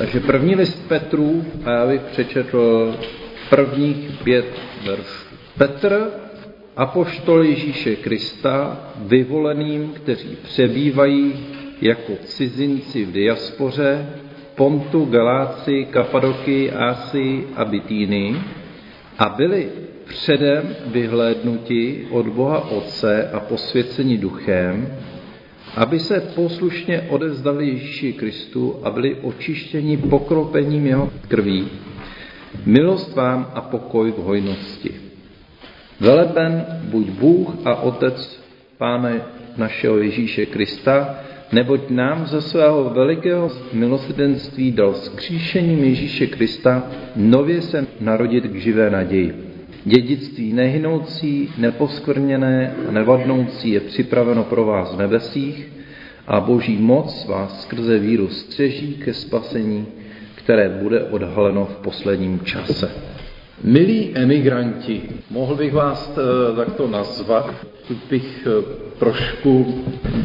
Takže první list Petrů, a já bych přečetl prvních pět veršů. Petr, apoštol Ježíše Krista, vyvoleným, kteří přebývají jako cizinci v diaspoře, Pontu, Galáci, Kapadoky, Ásii a Bitíny a byli předem vyhlédnuti od Boha Otce a posvěceni duchem, aby se poslušně odezdali Ježíši Kristu a byli očištěni pokropením jeho krví. Milost vám a pokoj v hojnosti. Veleben buď Bůh a Otec Pána našeho Ježíše Krista, neboť nám ze svého velikého milosrdenství dal skříšením Ježíše Krista nově se narodit k živé naději. Dědictví nehynoucí, neposkvrněné a nevadnoucí je připraveno pro vás v nebesích a boží moc vás skrze víru střeží ke spasení, které bude odhaleno v posledním čase. Milí emigranti, mohl bych vás eh, takto nazvat, bych eh, trošku,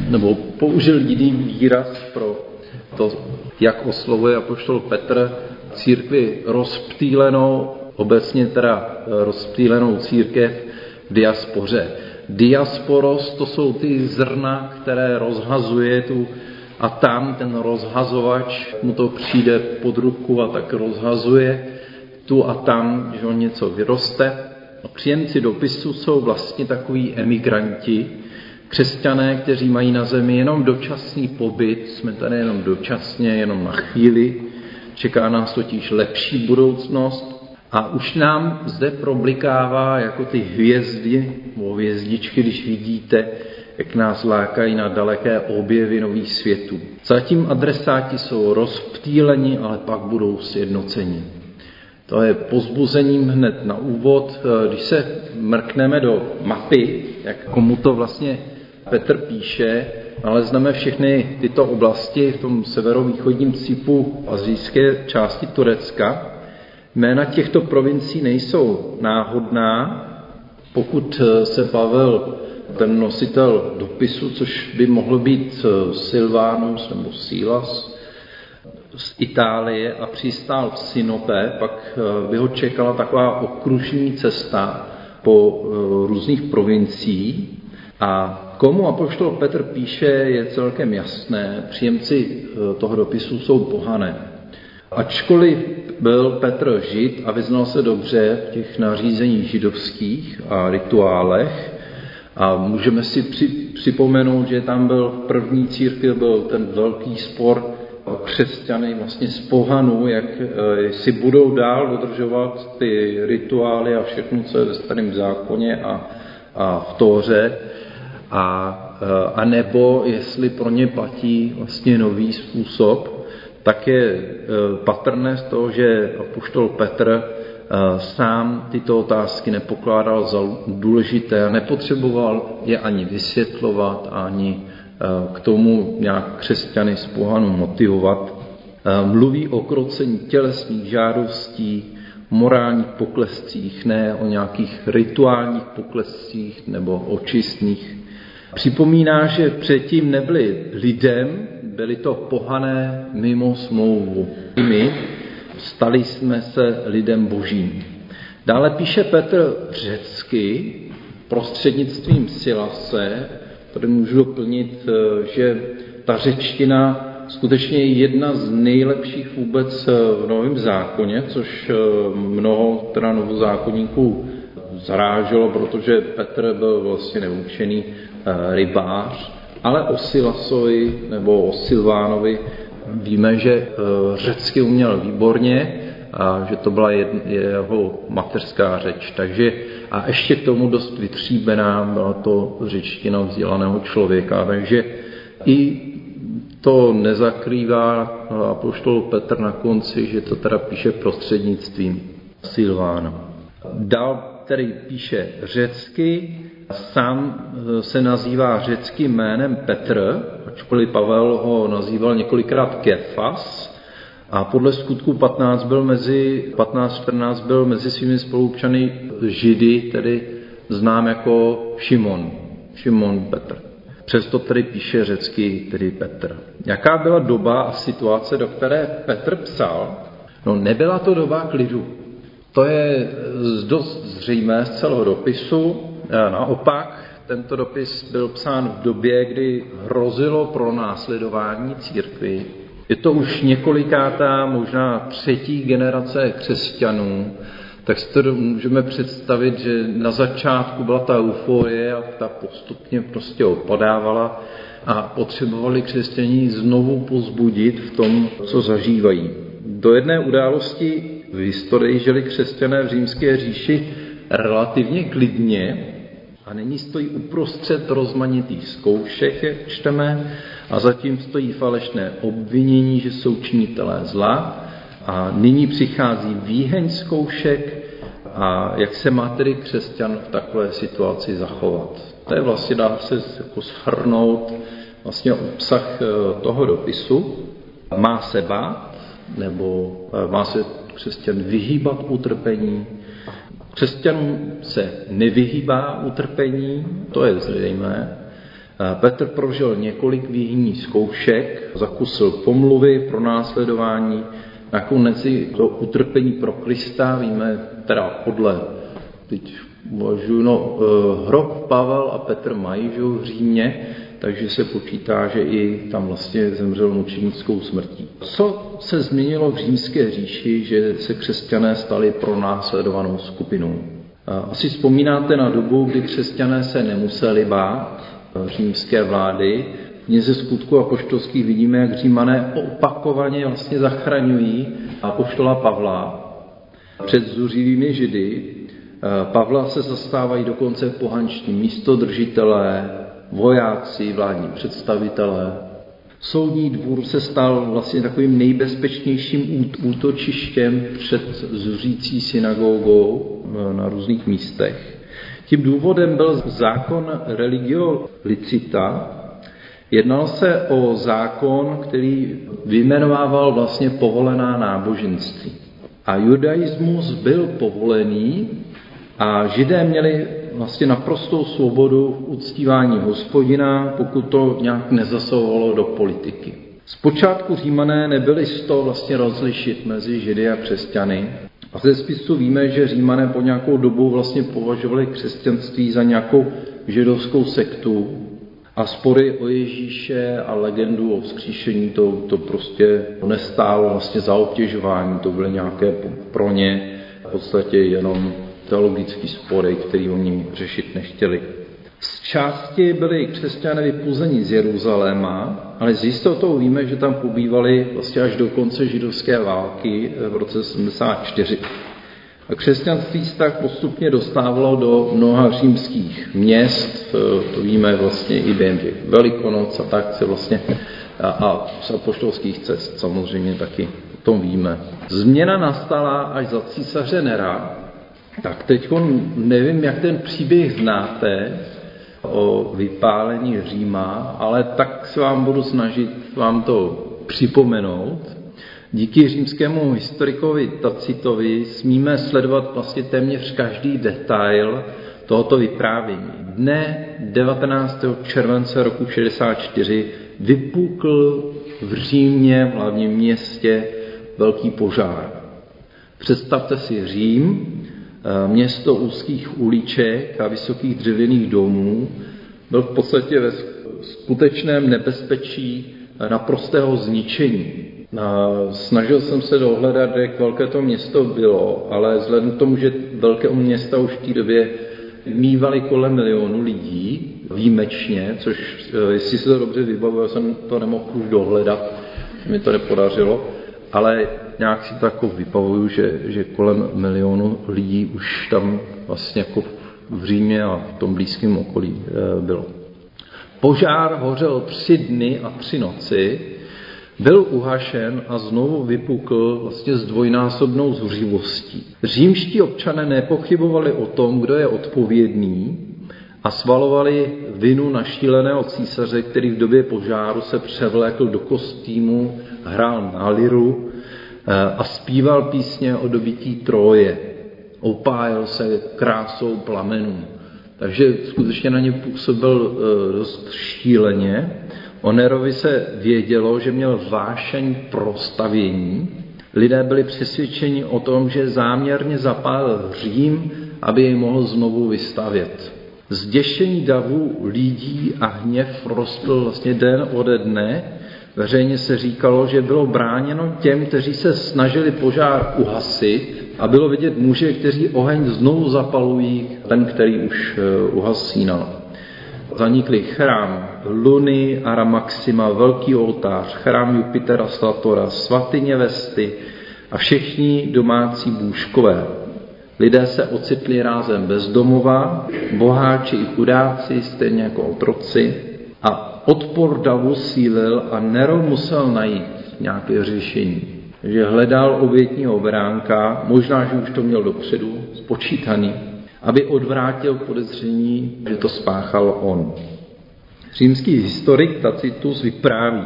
nebo použil jiný výraz pro to, jak oslovuje apoštol Petr církvi rozptýlenou obecně teda eh, rozptýlenou církev v diaspoře. Diasporos to jsou ty zrna, které rozhazuje tu a tam ten rozhazovač mu to přijde pod ruku a tak rozhazuje tu a tam, že on něco vyroste. A příjemci dopisu jsou vlastně takový emigranti, křesťané, kteří mají na zemi jenom dočasný pobyt, jsme tady jenom dočasně, jenom na chvíli, čeká nás totiž lepší budoucnost a už nám zde problikává jako ty hvězdy, o hvězdičky, když vidíte, jak nás lákají na daleké objevy nových světů. Zatím adresáti jsou rozptýleni, ale pak budou sjednoceni. To je pozbuzením hned na úvod. Když se mrkneme do mapy, jak komu to vlastně Petr píše, nalezneme všechny tyto oblasti v tom severovýchodním cípu azijské části Turecka, Jména těchto provincií nejsou náhodná, pokud eh, se Pavel, ten nositel dopisu, což by mohl být eh, Silvánus nebo Silas z Itálie a přistál v Sinope, pak eh, by ho čekala taková okružní cesta po různých provinciích a komu apoštol Petr píše, je celkem jasné. Příjemci toho dopisu jsou pohané. Ačkoliv byl Petr žid a vyznal se dobře v těch nařízeních židovských a rituálech, a můžeme si při, připomenout, že tam byl v první církvi byl ten velký spor křesťany vlastně z pohanů, jak eh, si budou dál dodržovat ty rituály a všechno, co je ve starém zákoně a, a v Tóře, a, eh, a nebo jestli pro ně platí vlastně nový způsob, tak je e, patrné z toho, že apoštol Petr e, sám tyto otázky nepokládal za důležité a nepotřeboval je ani vysvětlovat, ani e, k tomu nějak křesťany z pohanu motivovat. Mluví o krocení tělesných žádostí, morálních poklescích, ne o nějakých rituálních poklescích nebo očistných. Připomíná, že předtím nebyli lidem, byli to pohané mimo smlouvu. I my stali jsme se lidem božím. Dále píše Petr řecky prostřednictvím Silase, který můžu doplnit, eh, že ta řečtina skutečně je jedna z nejlepších vůbec eh, v Novém zákoně, což eh, mnoho teda novozákonníků zráželo, protože Petr byl vlastně neučený rybář ale o Silasovi nebo o Silvánovi víme, že eh, řecky uměl výborně a že to byla jeho mateřská řeč. Takže a ještě k tomu dost vytříbená byla to řečtina vzdělaného člověka. Takže i to nezakrývá apoštol Petr na konci, že to teda píše prostřednictvím Silvána. Dál tedy píše řecky, Sám eh, se nazývá řeckým jménem Petr, ačkoliv Pavel ho nazýval několikrát Kefas, a podle skutku 15 byl mezi, 15-14 byl mezi svými spolupčany Židy, tedy znám jako Šimon, Šimon Petr. Přesto tedy píše řecky tedy Petr. Jaká byla doba a situace, do které Petr psal? No nebyla to doba klidu. To je dost zřejmé z celého dopisu. Naopak, tento dopis byl psán v době, kdy hrozilo pro následování církvy. Je to už několikátá, možná třetí generace křesťanů, tak si to můžeme představit, že na začátku byla ta euforie a ta postupně prostě opadávala a potřebovali křesťaní znovu pozbudit v tom, co zažívají. Do jedné události v historii žili křesťané v římské říši relativně klidně a nyní stojí uprostřed rozmanitých zkoušek, jak čteme, a zatím stojí falešné obvinění, že jsou činitelé zla a nyní přichází výheň zkoušek a jak se má tedy křesťan v takové situaci zachovat. To je vlastně, dá se jako shrnout vlastně obsah eh, toho dopisu. Má se bát, nebo eh, má se křesťan vyhýbat utrpení. Křesťanům se nevyhýbá utrpení, to je zřejmé. Petr prožil několik výhní zkoušek, zakusil pomluvy pro následování, nakonec i to utrpení pro Krista, víme teda podle, teď uvažuji, no, eh, hrob Pavel a Petr mají že v Římě, takže se počítá, že i tam vlastně zemřel mučenickou smrtí. Co se změnilo v římské říši, že se křesťané stali pro následovanou skupinou? Asi vzpomínáte na dobu, kdy křesťané se nemuseli bát římské vlády. V knize skutku a poštolských vidíme, jak římané opakovaně vlastně zachraňují poštola Pavla před zuřivými židy. Pavla se zastávají dokonce pohanční místodržitelé, vojáci, vládní představitelé. Soudní dvůr se stal vlastně takovým nejbezpečnějším útočištěm před zuřící synagogou eh, na různých místech. Tím důvodem byl zákon religio licita. Jednal se o zákon, který vyjmenovával vlastně povolená náboženství. A judaismus byl povolený a židé měli vlastně naprostou svobodu v uctívání hospodina, pokud to nějak nezasahovalo do politiky. Zpočátku římané nebyli z toho vlastně rozlišit mezi židy a křesťany. A ze spisu víme, že římané po nějakou dobu vlastně považovali křesťanství za nějakou židovskou sektu a spory o Ježíše a legendu o vzkříšení to, to prostě nestálo vlastně za obtěžování, to byly nějaké pro ně v podstatě jenom teologický spory, který oni řešit nechtěli. Z části byli křesťané vypuzeni z Jeruzaléma, ale s jistotou víme, že tam pobývali vlastně až do konce židovské války v roce 74. A křesťanství se tak postupně dostávalo do mnoha římských měst, to víme vlastně i během velikonoc a tak se vlastně a, a z apoštolských cest samozřejmě taky o tom víme. Změna nastala až za císaře Nera, tak teď nevím, jak ten příběh znáte o vypálení Říma, ale tak se vám budu snažit vám to připomenout. Díky římskému historikovi Tacitovi smíme sledovat vlastně téměř každý detail tohoto vyprávění. Dne 19. července roku 64 vypukl v Římě, v hlavním městě, velký požár. Představte si Řím, město úzkých uliček a vysokých dřevěných domů, byl v podstatě ve skutečném nebezpečí naprostého zničení. Snažil jsem se dohledat, jak velké to město bylo, ale vzhledem k tomu, že velké města už v té době mývaly kolem milionu lidí, výjimečně, což, eh, jestli se to dobře vybavuju, jsem to nemohl už dohledat, mi to nepodařilo, ale nějak si to jako vybavuju, že, že kolem milionu lidí už tam vlastně jako v Římě a v tom blízkém okolí eh, bylo. Požár hořel tři dny a tři noci, byl uhašen a znovu vypukl vlastně s dvojnásobnou zuřivostí. Římští občané nepochybovali o tom, kdo je odpovědný a svalovali vinu na šíleného císaře, který v době požáru se převlékl do kostýmu, hrál na liru a zpíval písně o dobití Troje. Opájel se krásou plamenů. takže skutečně na ně působil e, dost štíleně. O Nerovi se vědělo, že měl vášeň pro stavění. Lidé byli přesvědčeni o tom, že záměrně zapálil Řím, aby jej mohl znovu vystavět. Zděšení davu lidí a hněv rostl vlastně den ode dne. Veřejně se říkalo, že bylo bráněno těm, kteří se snažili požár uhasit a bylo vidět muže, kteří oheň znovu zapalují, ten, který už eh, uhasínal. Zanikly chrám Luny, Ara Maxima, velký oltář, chrám Jupitera Satora, svatyně Vesty a všichni domácí bůžkové. Lidé se ocitli rázem bezdomova, boháči i chudáci, stejně jako otroci. Odpor davu sílil a Nero musel najít nějaké řešení. Že hledal obětního beránka, možná, že už to měl dopředu spočítaný, aby odvrátil podezření, že to spáchal on. Římský historik Tacitus vypráví.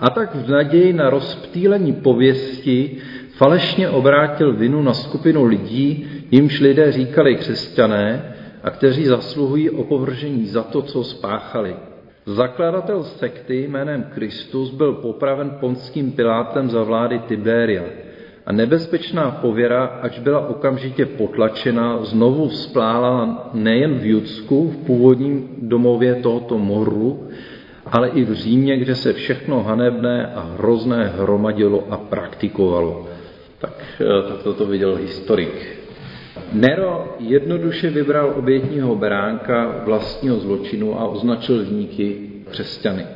A tak v naději na rozptýlení pověsti falešně obrátil vinu na skupinu lidí, jimž lidé říkali křesťané a kteří zasluhují opovržení za to, co spáchali. Zakladatel sekty jménem Kristus byl popraven ponským pilátem za vlády Tiberia a nebezpečná pověra, ač byla okamžitě potlačena, znovu vzplála nejen v Judsku, v původním domově tohoto moru, ale i v Římě, kde se všechno hanebné a hrozné hromadilo a praktikovalo. Tak, eh, tak toto viděl historik. Nero jednoduše vybral obětního beránka vlastního zločinu a označil vníky křesťany.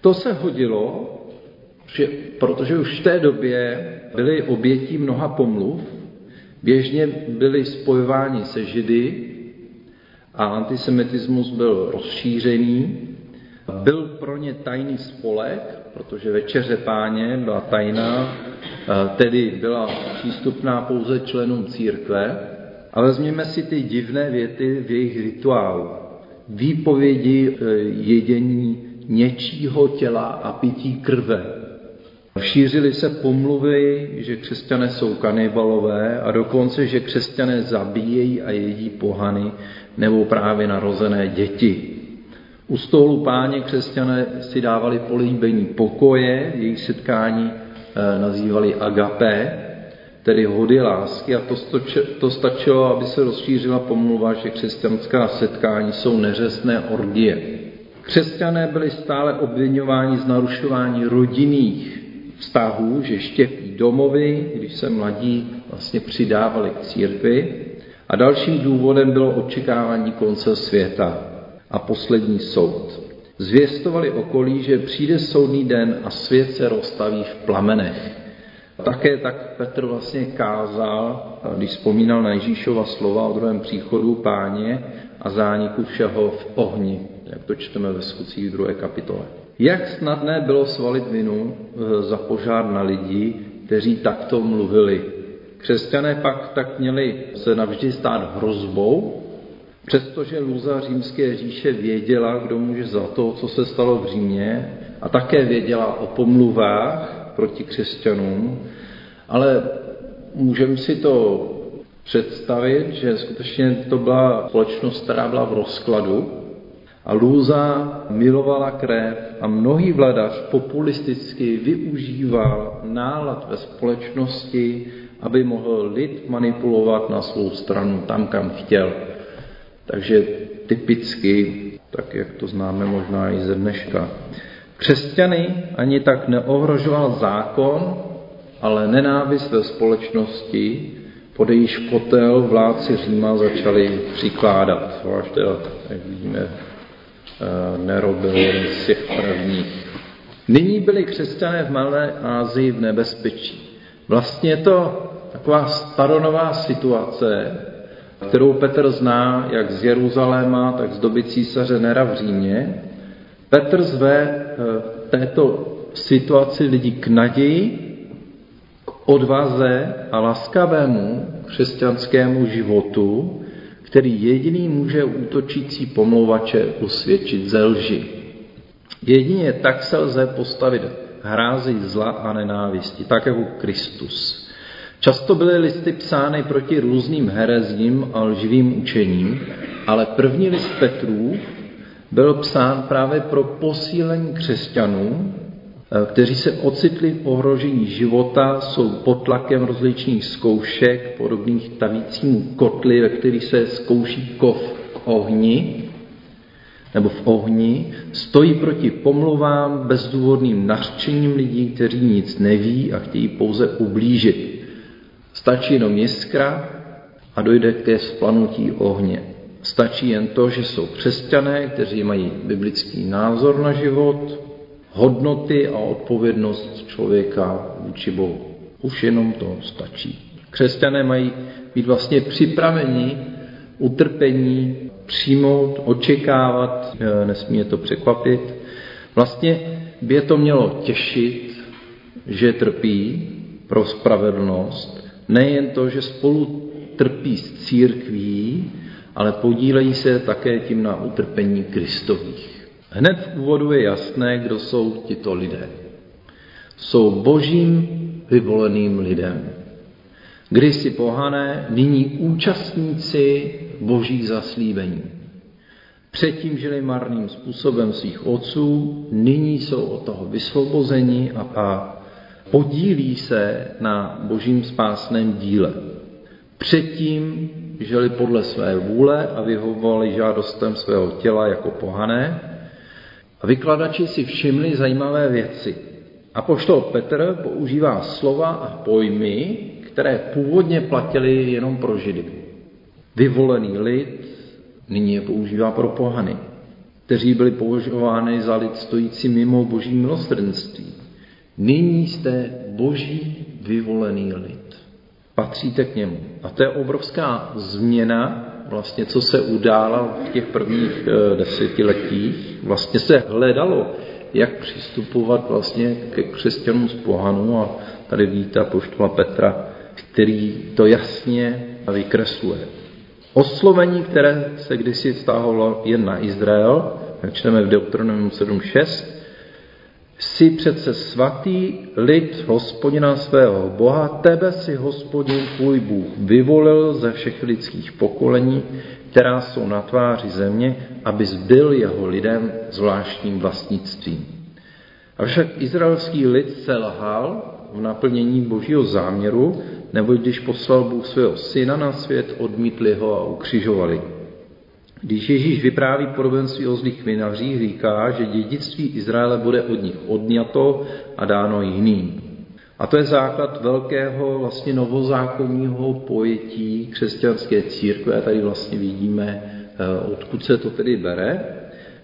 To se hodilo, že, protože už v té době byly obětí mnoha pomluv, běžně byli spojováni se židy a antisemitismus byl rozšířený. Byl pro ně tajný spolek, protože večeře páně byla tajná, tedy byla přístupná pouze členům církve. A vezměme si ty divné věty v jejich rituálu. Výpovědi e, jedění něčího těla a pití krve. Šířily se pomluvy, že křesťané jsou kanibalové a dokonce, že křesťané zabíjejí a jedí pohany nebo právě narozené děti. U stolu páně křesťané si dávali políbení pokoje, jejich setkání e, nazývali agapé, tedy hody lásky a to, to stačilo, aby se rozšířila pomluva, že křesťanská setkání jsou neřestné orgie. Křesťané byli stále obvinováni z narušování rodinných vztahů, že štěpí domovy, když se mladí vlastně přidávali k církvi. A dalším důvodem bylo očekávání konce světa a poslední soud. Zvěstovali okolí, že přijde soudný den a svět se rozstaví v plamenech. Také tak Petr vlastně kázal, když vzpomínal na Ježíšova slova o druhém příchodu páně a zániku všeho v ohni, jak to čteme ve skutcích druhé kapitole. Jak snadné bylo svalit vinu eh, za požár na lidi, kteří takto mluvili. Křesťané pak tak měli se navždy stát hrozbou, přestože Luza římské říše věděla, kdo může za to, co se stalo v Římě, a také věděla o pomluvách, proti křesťanům, ale můžeme si to představit, že skutečně to byla společnost, která byla v rozkladu a Lůza milovala krev a mnohý vladař populisticky využíval nálad ve společnosti, aby mohl lid manipulovat na svou stranu tam, kam chtěl. Takže typicky, tak jak to známe možná i ze dneška. Křesťany ani tak neohrožoval zákon, ale nenávist ve společnosti, pod jejíž kotel vládci Říma začali přikládat. Zvlášť teda, jak vidíme, eh, Nero byl jeden z těch prvních. Nyní byli křesťané v Malé Ázii v nebezpečí. Vlastně je to taková staronová situace, kterou Petr zná jak z Jeruzaléma, tak z doby císaře Nera v Římě, Petr zve eh, této situaci lidi k naději, k odvaze a laskavému křesťanskému životu, který jediný může útočící pomlouvače usvědčit ze lži. Jedině tak se lze postavit hrázi zla a nenávisti, tak jako Kristus. Často byly listy psány proti různým herezním a lživým učením, Ale první list Petrů byl psán právě pro posílení křesťanů, eh, kteří se ocitli v ohrožení života, jsou pod tlakem rozličných zkoušek, podobných tavícímu kotli, ve který se zkouší kov k ohni, nebo v ohni, stojí proti pomluvám, bezdůvodným nařčením lidí, kteří nic neví a chtějí pouze ublížit. Stačí jenom jiskra a dojde k té splanutí ohně. Stačí jen to, že jsou křesťané, kteří mají biblický názor na život, hodnoty a odpovědnost člověka vůči Bohu. Už jenom to stačí. Křesťané mají být vlastně připraveni utrpení přijmout, očekávat, e, nesmí je to překvapit. Vlastně by je to mělo těšit, že trpí pro spravedlnost, nejen to, že spolu trpí s církví, ale podílejí se také tím na utrpení Kristových. Hned v úvodu je jasné, kdo jsou tito lidé. Jsou božím vyvoleným lidem. Kdysi pohané, nyní účastníci boží zaslíbení. Předtím žili marným způsobem svých otců, nyní jsou od toho vysvobozeni a, a podílí se na božím spásném díle. Předtím žili podle své vůle a vyhovovali žádostem svého těla jako pohané. A vykladači si všimli zajímavé věci. A poštol Petr používá slova a pojmy, které původně platily jenom pro židy. Vyvolený lid nyní je používá pro pohany, kteří byli považováni za lid stojící mimo boží milosrdenství. Nyní jste boží vyvolený lid. Patříte k němu. A to je obrovská změna, vlastně co se udála v těch prvních eh, desetiletích. Vlastně se hledalo, jak přistupovat vlastně ke křesťanům z pohanu a tady vidíte poštola Petra, který to jasně vykresluje. Oslovení, které se kdysi vztahovalo jen na Izrael, jak čteme v Deuteronomium 7.6, Jsi přece svatý lid hospodina svého Boha, tebe si hospodin tvůj Bůh vyvolil ze všech lidských pokolení, která jsou na tváři země, abys byl jeho lidem zvláštním vlastnictvím. Avšak izraelský lid selhal v naplnění božího záměru, nebo když poslal Bůh svého syna na svět, odmítli ho a ukřižovali. Když Ježíš vypráví podobenství o zlých vinařích, říká, že dědictví Izraele bude od nich odňato a dáno jiným. A to je základ velkého vlastně novozákonního pojetí křesťanské církve. A tady vlastně vidíme, eh, odkud se to tedy bere.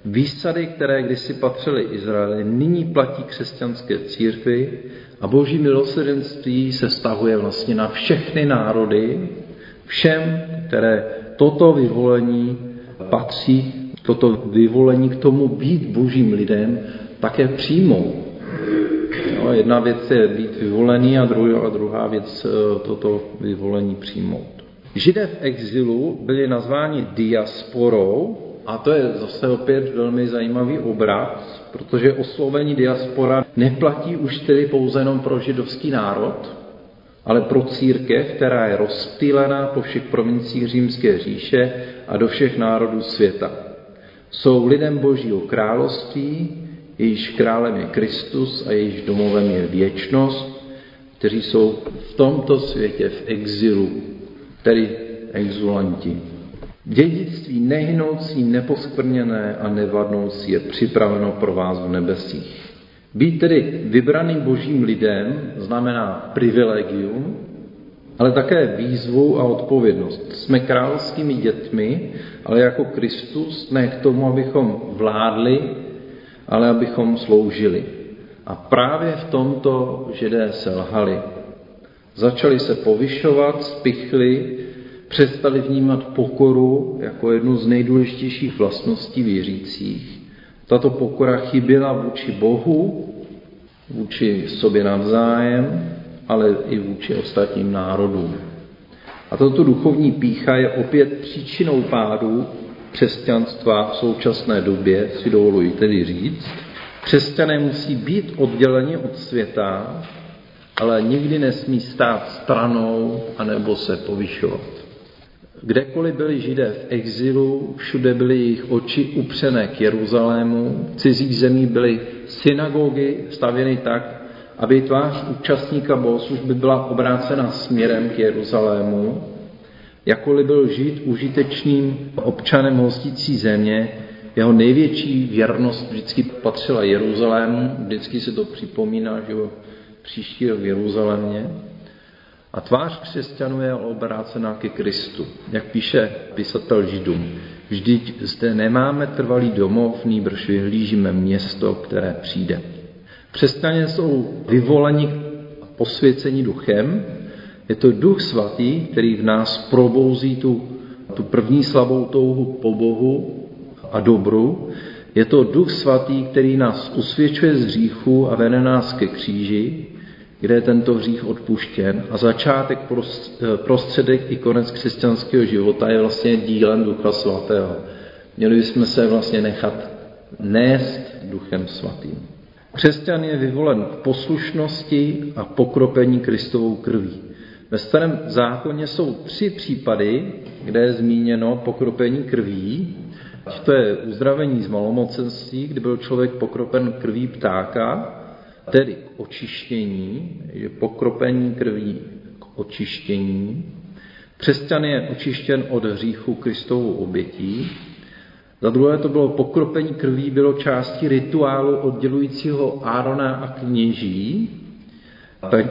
Výsady, které kdysi patřily Izraeli, nyní platí křesťanské církvi a boží milosrdenství se stahuje vlastně na všechny národy, všem, které toto vyvolení patří, toto vyvolení k tomu být božím lidem, také přijmou. No, jedna věc je být vyvolený a druhá, a druhá věc eh, toto vyvolení přijmout. Židé v exilu byli nazváni diasporou, a to je zase opět velmi zajímavý obraz, protože oslovení diaspora neplatí už tedy pouze jenom pro židovský národ, ale pro církev, která je rozptýlená po všech provinciích římské říše a do všech národů světa. Jsou lidem Božího království, jejíž králem je Kristus a jejíž domovem je věčnost, kteří jsou v tomto světě v exilu, tedy exulanti. Dědictví nehynoucí, neposkvrněné a nevadnoucí je připraveno pro vás v nebesích. Být tedy vybraným božím lidem znamená privilegium, ale také výzvu a odpovědnost. Jsme královskými dětmi, ale jako Kristus ne k tomu, abychom vládli, ale abychom sloužili. A právě v tomto židé selhali. Začali se povyšovat, spichli, přestali vnímat pokoru jako jednu z nejdůležitějších vlastností věřících. Tato pokora chyběla vůči Bohu, vůči sobě navzájem, ale i vůči ostatním národům. A toto duchovní pícha je opět příčinou pádu křesťanstva v současné době, si dovoluji tedy říct. Křesťané musí být odděleni od světa, ale nikdy nesmí stát stranou anebo se povyšovat. Kdekoliv byli židé v exilu, všude byly jejich oči upřené k Jeruzalému, v cizích zemí byly synagogy stavěny tak, aby tvář účastníka bohoslužby byla obrácena směrem k Jeruzalému. Jakoliv byl žít užitečným občanem hostící země, jeho největší věrnost vždycky patřila Jeruzalému, vždycky se to připomíná, že jo, příští v Jeruzalémě. A tvář křesťanů je obrácená ke Kristu, jak píše pisatel Židům. Vždyť zde nemáme trvalý domov, nýbrž vyhlížíme město, které přijde. Křesťané jsou vyvoleni posvěcení duchem. Je to duch svatý, který v nás probouzí tu, tu první slabou touhu po Bohu a dobru. Je to duch svatý, který nás usvědčuje z hříchu a vede nás ke kříži kde je tento hřích odpuštěn a začátek, prostředek i konec křesťanského života je vlastně dílem Ducha Svatého. Měli bychom se vlastně nechat nést Duchem Svatým. Křesťan je vyvolen k poslušnosti a pokropení Kristovou krví. Ve starém zákoně jsou tři případy, kde je zmíněno pokropení krví. To je uzdravení z malomocenství, kdy byl člověk pokropen krví ptáka, tedy k očištění, že pokropení krví k očištění. Křesťan je očištěn od hříchu Kristovou obětí. Za druhé to bylo pokropení krví, bylo částí rituálu oddělujícího Árona a kněží,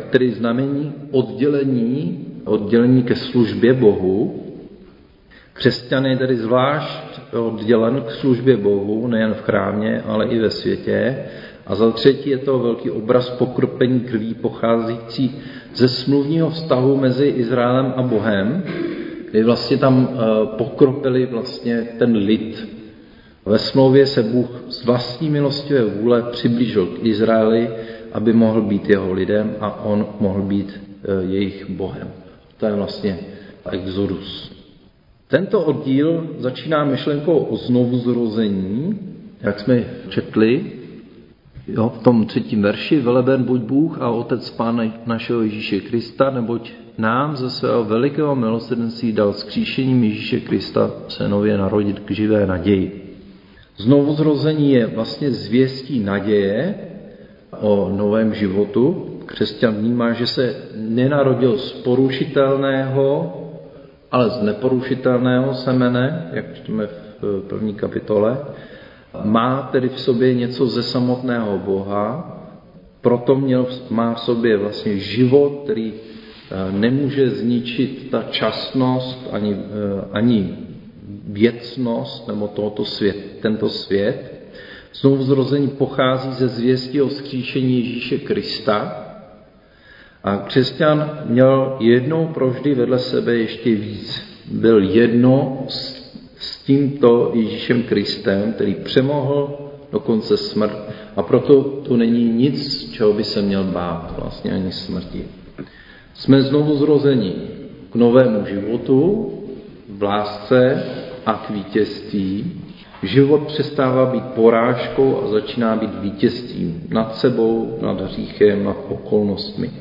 tedy znamení oddělení, oddělení ke službě Bohu. Křesťan je tedy zvlášť oddělen k službě Bohu, nejen v chrámě, ale i ve světě. A za třetí je to velký obraz pokropení krví pocházející ze smluvního vztahu mezi Izraelem a Bohem, kdy vlastně tam eh, pokropili vlastně ten lid. Ve smlouvě se Bůh z vlastní milostivé vůle přiblížil k Izraeli, aby mohl být jeho lidem a on mohl být eh, jejich Bohem. To je vlastně exodus. Tento oddíl začíná myšlenkou o znovuzrození, jak jsme četli, Jo, v tom třetím verši, veleben buď Bůh a Otec Pána našeho Ježíše Krista, neboť nám ze svého velikého milosrdenství dal skříšením Ježíše Krista se nově narodit k živé naději. Znovu zrození je vlastně zvěstí naděje o novém životu. Křesťan vnímá, že se nenarodil z porušitelného, ale z neporušitelného semene, jak čteme v první kapitole, má tedy v sobě něco ze samotného Boha, proto měl, má v sobě vlastně život, který eh, nemůže zničit ta časnost ani, eh, ani věcnost nebo tohoto svět, tento svět. Znovu zrození pochází ze zvěstí o skříšení Ježíše Krista. A křesťan měl jednou provždy vedle sebe ještě víc. Byl jedno s s tímto Ježíšem Kristem, který přemohl dokonce smrt a proto tu není nic, čeho by se měl bát, vlastně ani smrti. Jsme znovu zrození k novému životu, v lásce a k vítězství. Život přestává být porážkou a začíná být vítězstvím nad sebou, nad hříchem, nad okolnostmi.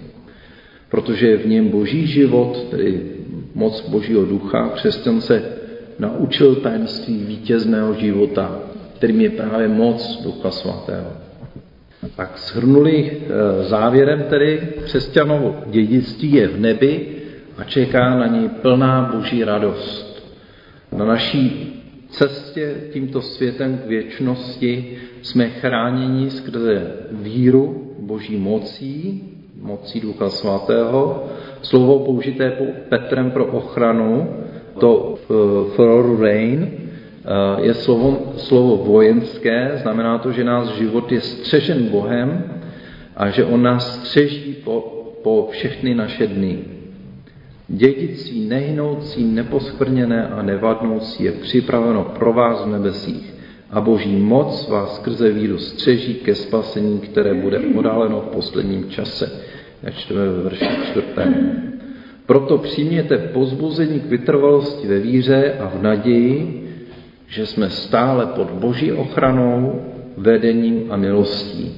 Protože je v něm boží život, tedy moc božího ducha, křesťan se naučil tajemství vítězného života, kterým je právě moc Ducha Svatého. Tak shrnuli eh, závěrem tedy křesťanovo dědictví je v nebi a čeká na něj plná boží radost. Na naší cestě tímto světem k věčnosti jsme chráněni skrze víru boží mocí, mocí Ducha Svatého, slovo použité Petrem pro ochranu, to for rain uh, je slovo, slovo vojenské, znamená to, že náš život je střežen Bohem a že On nás střeží po, po všechny naše dny. Dědictví nehynoucí, neposkvrněné a nevadnoucí je připraveno pro vás v nebesích a boží moc vás skrze víru střeží ke spasení, které bude odáleno v posledním čase. Jak čteme ve verši čtvrtém. Proto přijměte pozbuzení k vytrvalosti ve víře a v naději, že jsme stále pod boží ochranou, vedením a milostí.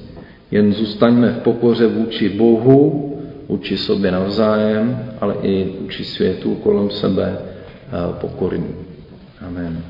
Jen zůstaňme v pokoře vůči Bohu, vůči sobě navzájem, ale i vůči světu kolem sebe pokorní. Amen.